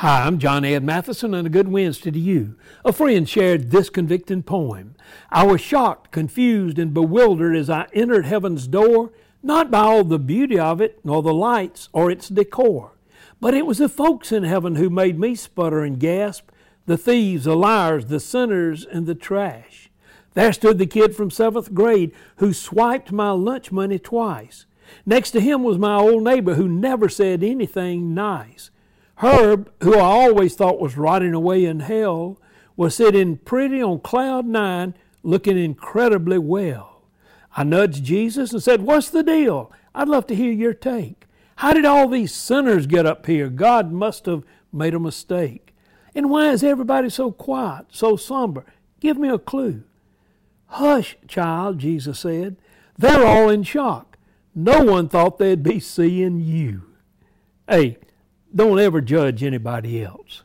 Hi, I'm John Ed Mathison, and a good Wednesday to you. A friend shared this convicting poem. I was shocked, confused, and bewildered as I entered heaven's door, not by all the beauty of it, nor the lights, or its decor, but it was the folks in heaven who made me sputter and gasp the thieves, the liars, the sinners, and the trash. There stood the kid from seventh grade who swiped my lunch money twice. Next to him was my old neighbor who never said anything nice. Herb, who I always thought was rotting away in hell, was sitting pretty on cloud nine, looking incredibly well. I nudged Jesus and said, What's the deal? I'd love to hear your take. How did all these sinners get up here? God must have made a mistake. And why is everybody so quiet, so somber? Give me a clue. Hush, child, Jesus said. They're all in shock. No one thought they'd be seeing you. Hey, don't ever judge anybody else.